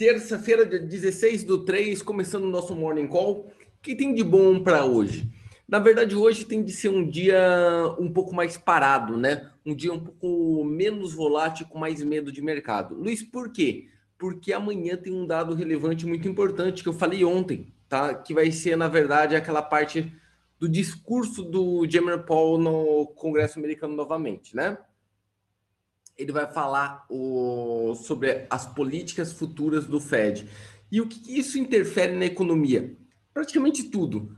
Terça-feira, dia 16 do 3, começando o nosso Morning Call. O que tem de bom para hoje? Na verdade, hoje tem de ser um dia um pouco mais parado, né? Um dia um pouco menos volátil, com mais medo de mercado. Luiz, por quê? Porque amanhã tem um dado relevante muito importante que eu falei ontem, tá? Que vai ser, na verdade, aquela parte do discurso do Jeremy Powell no Congresso americano novamente, né? Ele vai falar o, sobre as políticas futuras do Fed. E o que isso interfere na economia? Praticamente tudo.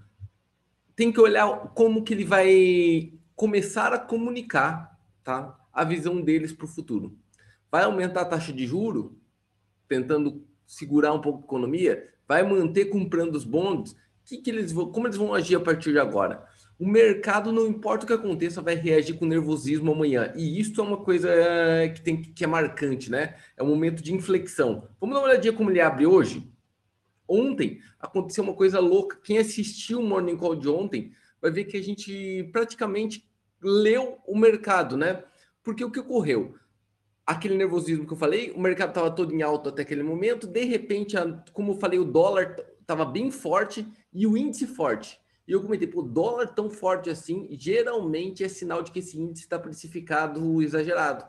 Tem que olhar como que ele vai começar a comunicar tá? a visão deles para o futuro. Vai aumentar a taxa de juro, tentando segurar um pouco a economia? Vai manter comprando os bonds? Que que eles vão, como eles vão agir a partir de agora? O mercado, não importa o que aconteça, vai reagir com nervosismo amanhã. E isso é uma coisa eh, que, tem, que é marcante, né? É um momento de inflexão. Vamos dar uma olhadinha como ele abre hoje? Ontem aconteceu uma coisa louca. Quem assistiu o Morning Call de ontem vai ver que a gente praticamente leu o mercado, né? Porque o que ocorreu? Aquele nervosismo que eu falei, o mercado estava todo em alto até aquele momento, de repente, como eu falei, o dólar estava bem forte e o índice forte. E eu comentei, pô, dólar tão forte assim, geralmente é sinal de que esse índice está precificado exagerado.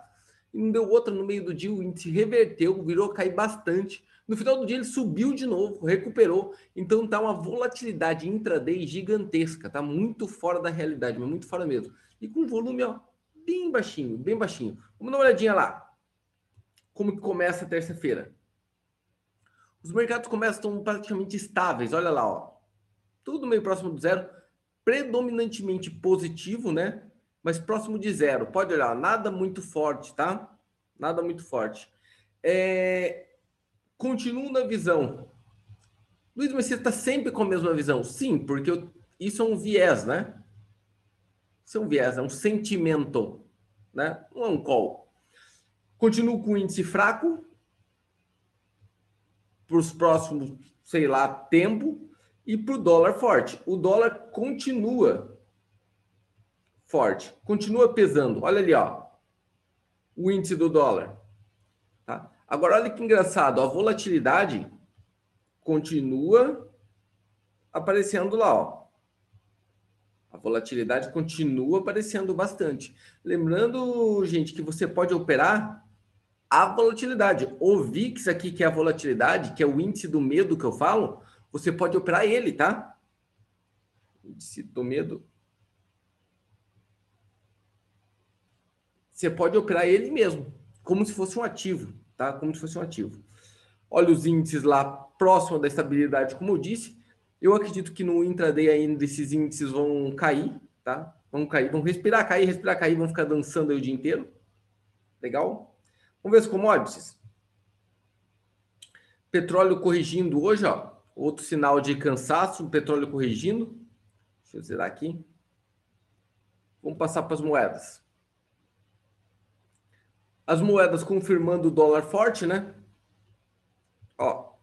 E não deu outra no meio do dia, o índice reverteu, virou a cair bastante. No final do dia ele subiu de novo, recuperou. Então tá uma volatilidade intraday gigantesca, tá muito fora da realidade, mas muito fora mesmo. E com volume, ó, bem baixinho, bem baixinho. Vamos dar uma olhadinha lá. Como que começa a terça-feira? Os mercados começam praticamente estáveis, olha lá, ó tudo meio próximo do zero, predominantemente positivo, né? Mas próximo de zero. Pode olhar, nada muito forte, tá? Nada muito forte. É... Continuo na visão. Luiz, mas você está sempre com a mesma visão? Sim, porque eu... isso é um viés, né? Isso é um viés, é um sentimento, né? Não é um call. Continuo com o índice fraco para os próximos, sei lá, tempo e para o dólar forte. O dólar continua forte, continua pesando. Olha ali, ó, o índice do dólar. Tá? Agora, olha que engraçado, a volatilidade continua aparecendo lá, ó. A volatilidade continua aparecendo bastante. Lembrando, gente, que você pode operar a volatilidade. O VIX aqui, que é a volatilidade, que é o índice do medo que eu falo, você pode operar ele, tá? Índice do medo. Você pode operar ele mesmo, como se fosse um ativo, tá? Como se fosse um ativo. Olha os índices lá próximo da estabilidade, como eu disse. Eu acredito que no intraday ainda esses índices vão cair, tá? Vão cair, vão respirar, cair, respirar, cair, vão ficar dançando aí o dia inteiro. Legal? Vamos ver as commodities. Petróleo corrigindo hoje, ó. Outro sinal de cansaço, o petróleo corrigindo. Deixa eu zerar aqui. Vamos passar para as moedas. As moedas confirmando o dólar forte, né? Ó,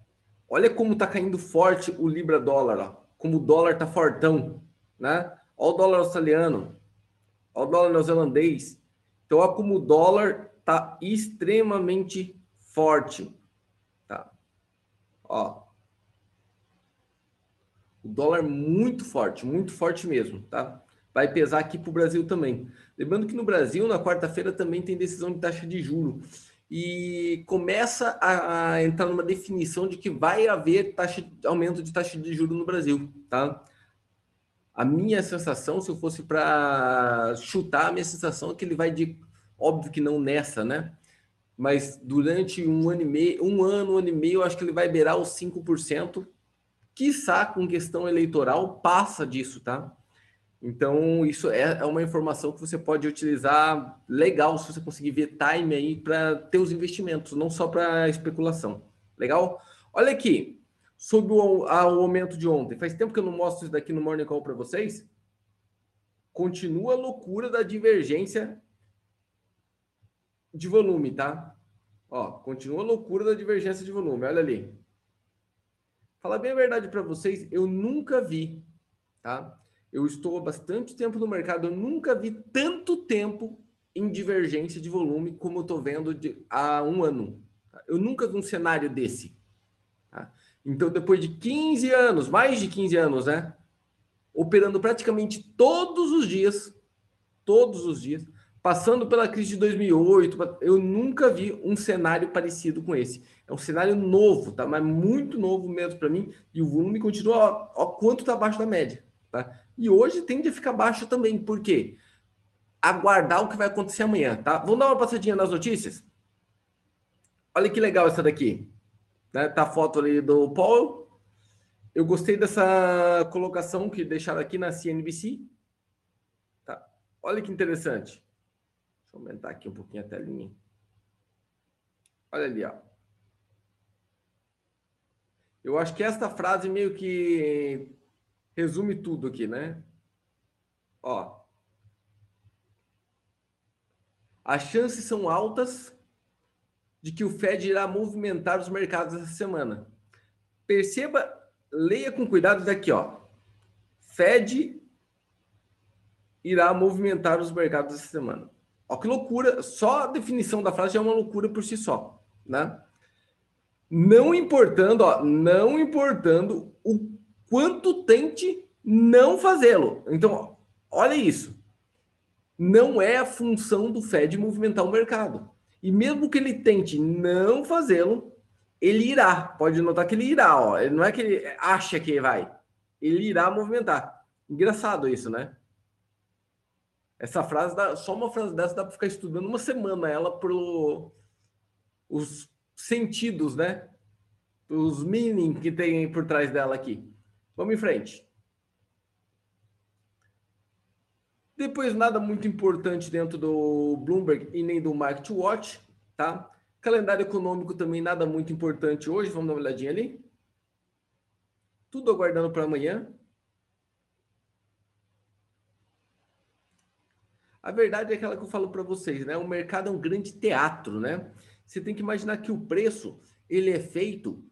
olha como tá caindo forte o libra dólar, ó. Como o dólar tá fortão, né? Ó o dólar australiano, ó o dólar neozelandês. Então, ó como o dólar tá extremamente forte, tá? Ó, o dólar muito forte, muito forte mesmo, tá? Vai pesar aqui para o Brasil também. Lembrando que no Brasil, na quarta-feira, também tem decisão de taxa de juro. E começa a, entrar numa definição de que vai haver taxa, aumento de taxa de juro no Brasil, tá? A minha sensação, se eu fosse para chutar, a minha sensação é que ele vai de. Óbvio que não nessa, né? Mas durante um ano e meio, um ano, um ano e meio, eu acho que ele vai beirar os 5%, quiçá com questão eleitoral, passa disso, tá? Então, isso é, é uma informação que você pode utilizar legal se você conseguir ver time aí para ter os investimentos, não só para especulação. Legal? Olha aqui, sobre o, a, o aumento de ontem. Faz tempo que eu não mostro isso daqui no Morning Call para vocês. Continua a loucura da divergência de volume, tá? Ó, continua a loucura da divergência de volume. Olha ali. Falar bem a verdade para vocês, eu nunca vi, tá? Eu estou há bastante tempo no mercado, eu nunca vi tanto tempo em divergência de volume como eu estou vendo de, há um ano. Tá? Eu nunca vi um cenário desse. Tá? Então, depois de 15 anos, mais de 15 anos, né? Operando praticamente todos os dias, todos os dias, passando pela crise de 2008, eu nunca vi um cenário parecido com esse. É um cenário novo, tá? Mas muito novo mesmo para mim. E o volume continua, ó, ó quanto está abaixo da média, tá? E hoje tende a ficar baixo também. Por quê? Aguardar o que vai acontecer amanhã, tá? Vamos dar uma passadinha nas notícias? Olha que legal essa daqui. Né? Tá a foto ali do Paul. Eu gostei dessa colocação que deixaram aqui na CNBC. Tá? Olha que interessante. Deixa eu aumentar aqui um pouquinho a telinha. Olha ali, ó. Eu acho que esta frase meio que resume tudo aqui, né? Ó. As chances são altas de que o Fed irá movimentar os mercados essa semana. Perceba, leia com cuidado daqui, ó. Fed irá movimentar os mercados essa semana. Ó, que loucura! Só a definição da frase já é uma loucura por si só, né? Não importando, ó, não importando o quanto tente não fazê-lo. Então, olha isso. Não é a função do Fed movimentar o mercado. E mesmo que ele tente não fazê-lo, ele irá. Pode notar que ele irá, ó. Não é que ele acha que vai. Ele irá movimentar. Engraçado isso, né? Essa frase, dá, só uma frase dessa dá para ficar estudando uma semana ela por os sentidos, né? Os meaning que tem por trás dela aqui. Vamos em frente. Depois, nada muito importante dentro do Bloomberg e nem do Market Watch, tá? Calendário econômico também nada muito importante hoje. Vamos dar uma olhadinha ali. Tudo aguardando para amanhã. A verdade é aquela que eu falo para vocês, né? O mercado é um grande teatro, né? Você tem que imaginar que o preço ele é feito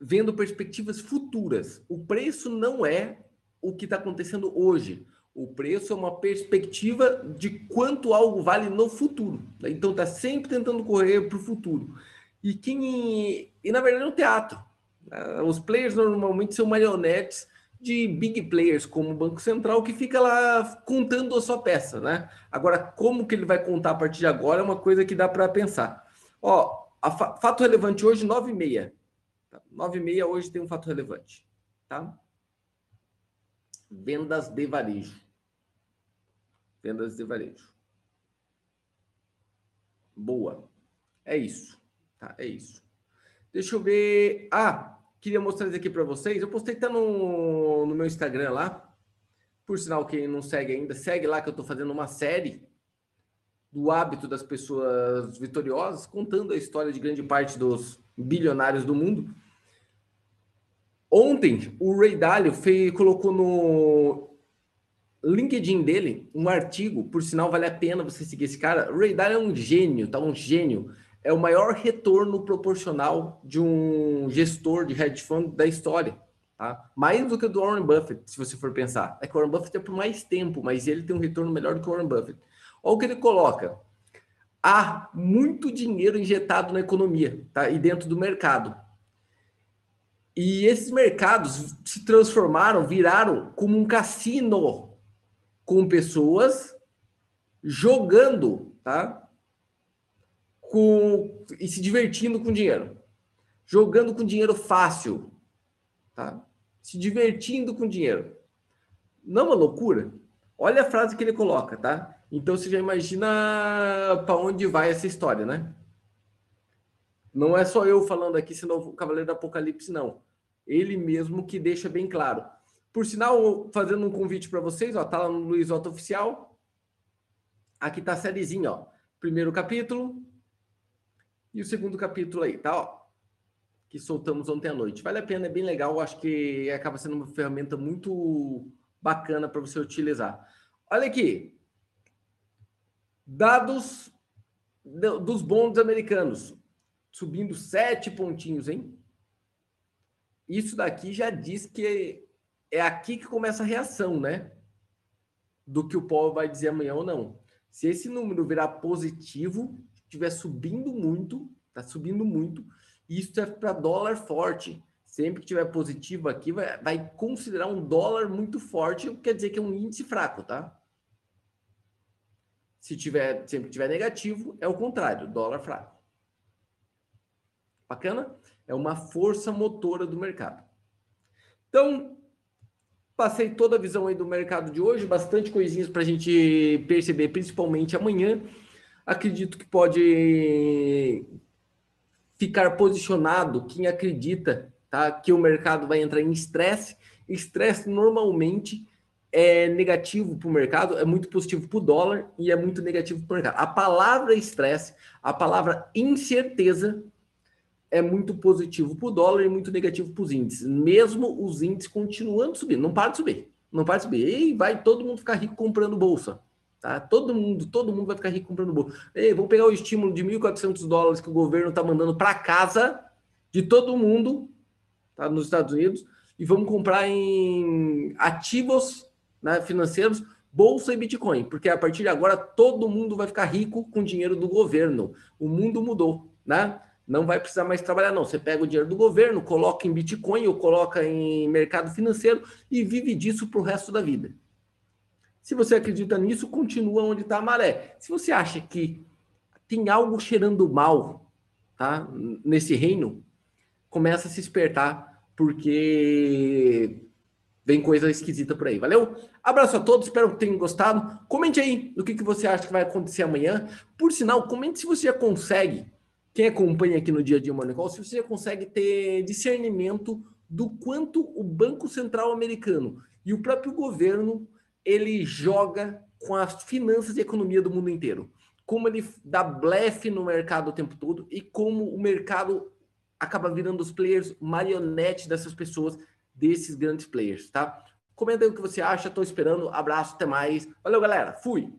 vendo perspectivas futuras. O preço não é o que está acontecendo hoje. O preço é uma perspectiva de quanto algo vale no futuro. Então está sempre tentando correr para o futuro. E quem e na verdade é um teatro. Né? Os players normalmente são marionetes de big players como o Banco Central que fica lá contando a sua peça, né? Agora como que ele vai contar a partir de agora é uma coisa que dá para pensar. Ó, fa fato relevante hoje 9 e meia. 9 e meia hoje tem um fato relevante, tá? Vendas de varejo. Vendas de varejo. Boa. É isso. Tá, é isso. Deixa eu ver. Ah, queria mostrar isso aqui para vocês. Eu postei até no, no meu Instagram lá. Por sinal, quem não segue ainda, segue lá que eu estou fazendo uma série do hábito das pessoas vitoriosas, contando a história de grande parte dos bilionários do mundo. Ontem, o Ray Dalio fez, colocou no LinkedIn dele um artigo, por sinal, vale a pena você seguir esse cara. Ray Dalio é um gênio, tá? Um gênio. É o maior retorno proporcional de um gestor de hedge fund da história. Tá? Mais do que o do Warren Buffett, se você for pensar. É que o Warren Buffett é por mais tempo, mas ele tem um retorno melhor do que o Warren Buffett. Olha o que ele coloca. Há muito dinheiro injetado na economia tá? e dentro do mercado. E esses mercados se transformaram, viraram como um cassino com pessoas jogando, tá? Com, e se divertindo com dinheiro. Jogando com dinheiro fácil, tá? Se divertindo com dinheiro. Não é uma loucura? Olha a frase que ele coloca, tá? Então você já imagina para onde vai essa história, né? Não é só eu falando aqui, senão o Cavaleiro do Apocalipse, não ele mesmo que deixa bem claro. Por sinal, fazendo um convite para vocês, ó, tá lá no Luiz Otto Oficial. Aqui tá a sériezinha, ó. Primeiro capítulo e o segundo capítulo aí, tá, ó. Que soltamos ontem à noite. Vale a pena, é bem legal, acho que acaba sendo uma ferramenta muito bacana para você utilizar. Olha aqui. Dados dos bons americanos subindo sete pontinhos, hein? isso daqui já diz que é aqui que começa a reação, né? Do que o Paulo vai dizer amanhã ou não. Se esse número virar positivo, estiver subindo muito, tá subindo muito, Isso é para dólar forte. Sempre que tiver positivo aqui, vai, vai considerar um dólar muito forte, quer dizer que é um índice fraco, tá? Se tiver, sempre tiver negativo, é o contrário, dólar fraco. Bacana? É uma força motora do mercado. Então, passei toda a visão aí do mercado de hoje, bastante coisinhas para a gente perceber, principalmente amanhã. Acredito que pode ficar posicionado quem acredita tá, que o mercado vai entrar em estresse. Estresse normalmente é negativo para o mercado, é muito positivo para o dólar e é muito negativo para o mercado. A palavra estresse, a palavra incerteza é muito positivo para o dólar e muito negativo para os índices, mesmo os índices continuando subindo, não para de subir, não para de subir. E vai todo mundo ficar rico comprando bolsa. Tá? Todo mundo, todo mundo vai ficar rico comprando bolsa. Ei, vamos pegar o estímulo de 1.400 dólares que o governo está mandando para casa de todo mundo tá? nos Estados Unidos e vamos comprar em ativos né, financeiros, bolsa e Bitcoin, porque a partir de agora todo mundo vai ficar rico com dinheiro do governo. O mundo mudou, né? Não vai precisar mais trabalhar, não. Você pega o dinheiro do governo, coloca em Bitcoin ou coloca em mercado financeiro e vive disso para o resto da vida. Se você acredita nisso, continua onde está a maré. Se você acha que tem algo cheirando mal tá, nesse reino, começa a se espertar, porque vem coisa esquisita por aí. Valeu? Abraço a todos, espero que tenham gostado. Comente aí o que, que você acha que vai acontecer amanhã. Por sinal, comente se você já consegue quem acompanha aqui no dia a dia Morning Call, se você consegue ter discernimento do quanto o Banco Central americano e o próprio governo ele joga com as finanças e economia do mundo inteiro. Como ele dá blefe no mercado o tempo todo e como o mercado acaba virando os players marionete dessas pessoas, desses grandes players, tá? Comenta aí o que você acha, estou esperando. Abraço, até mais. Valeu, galera. Fui!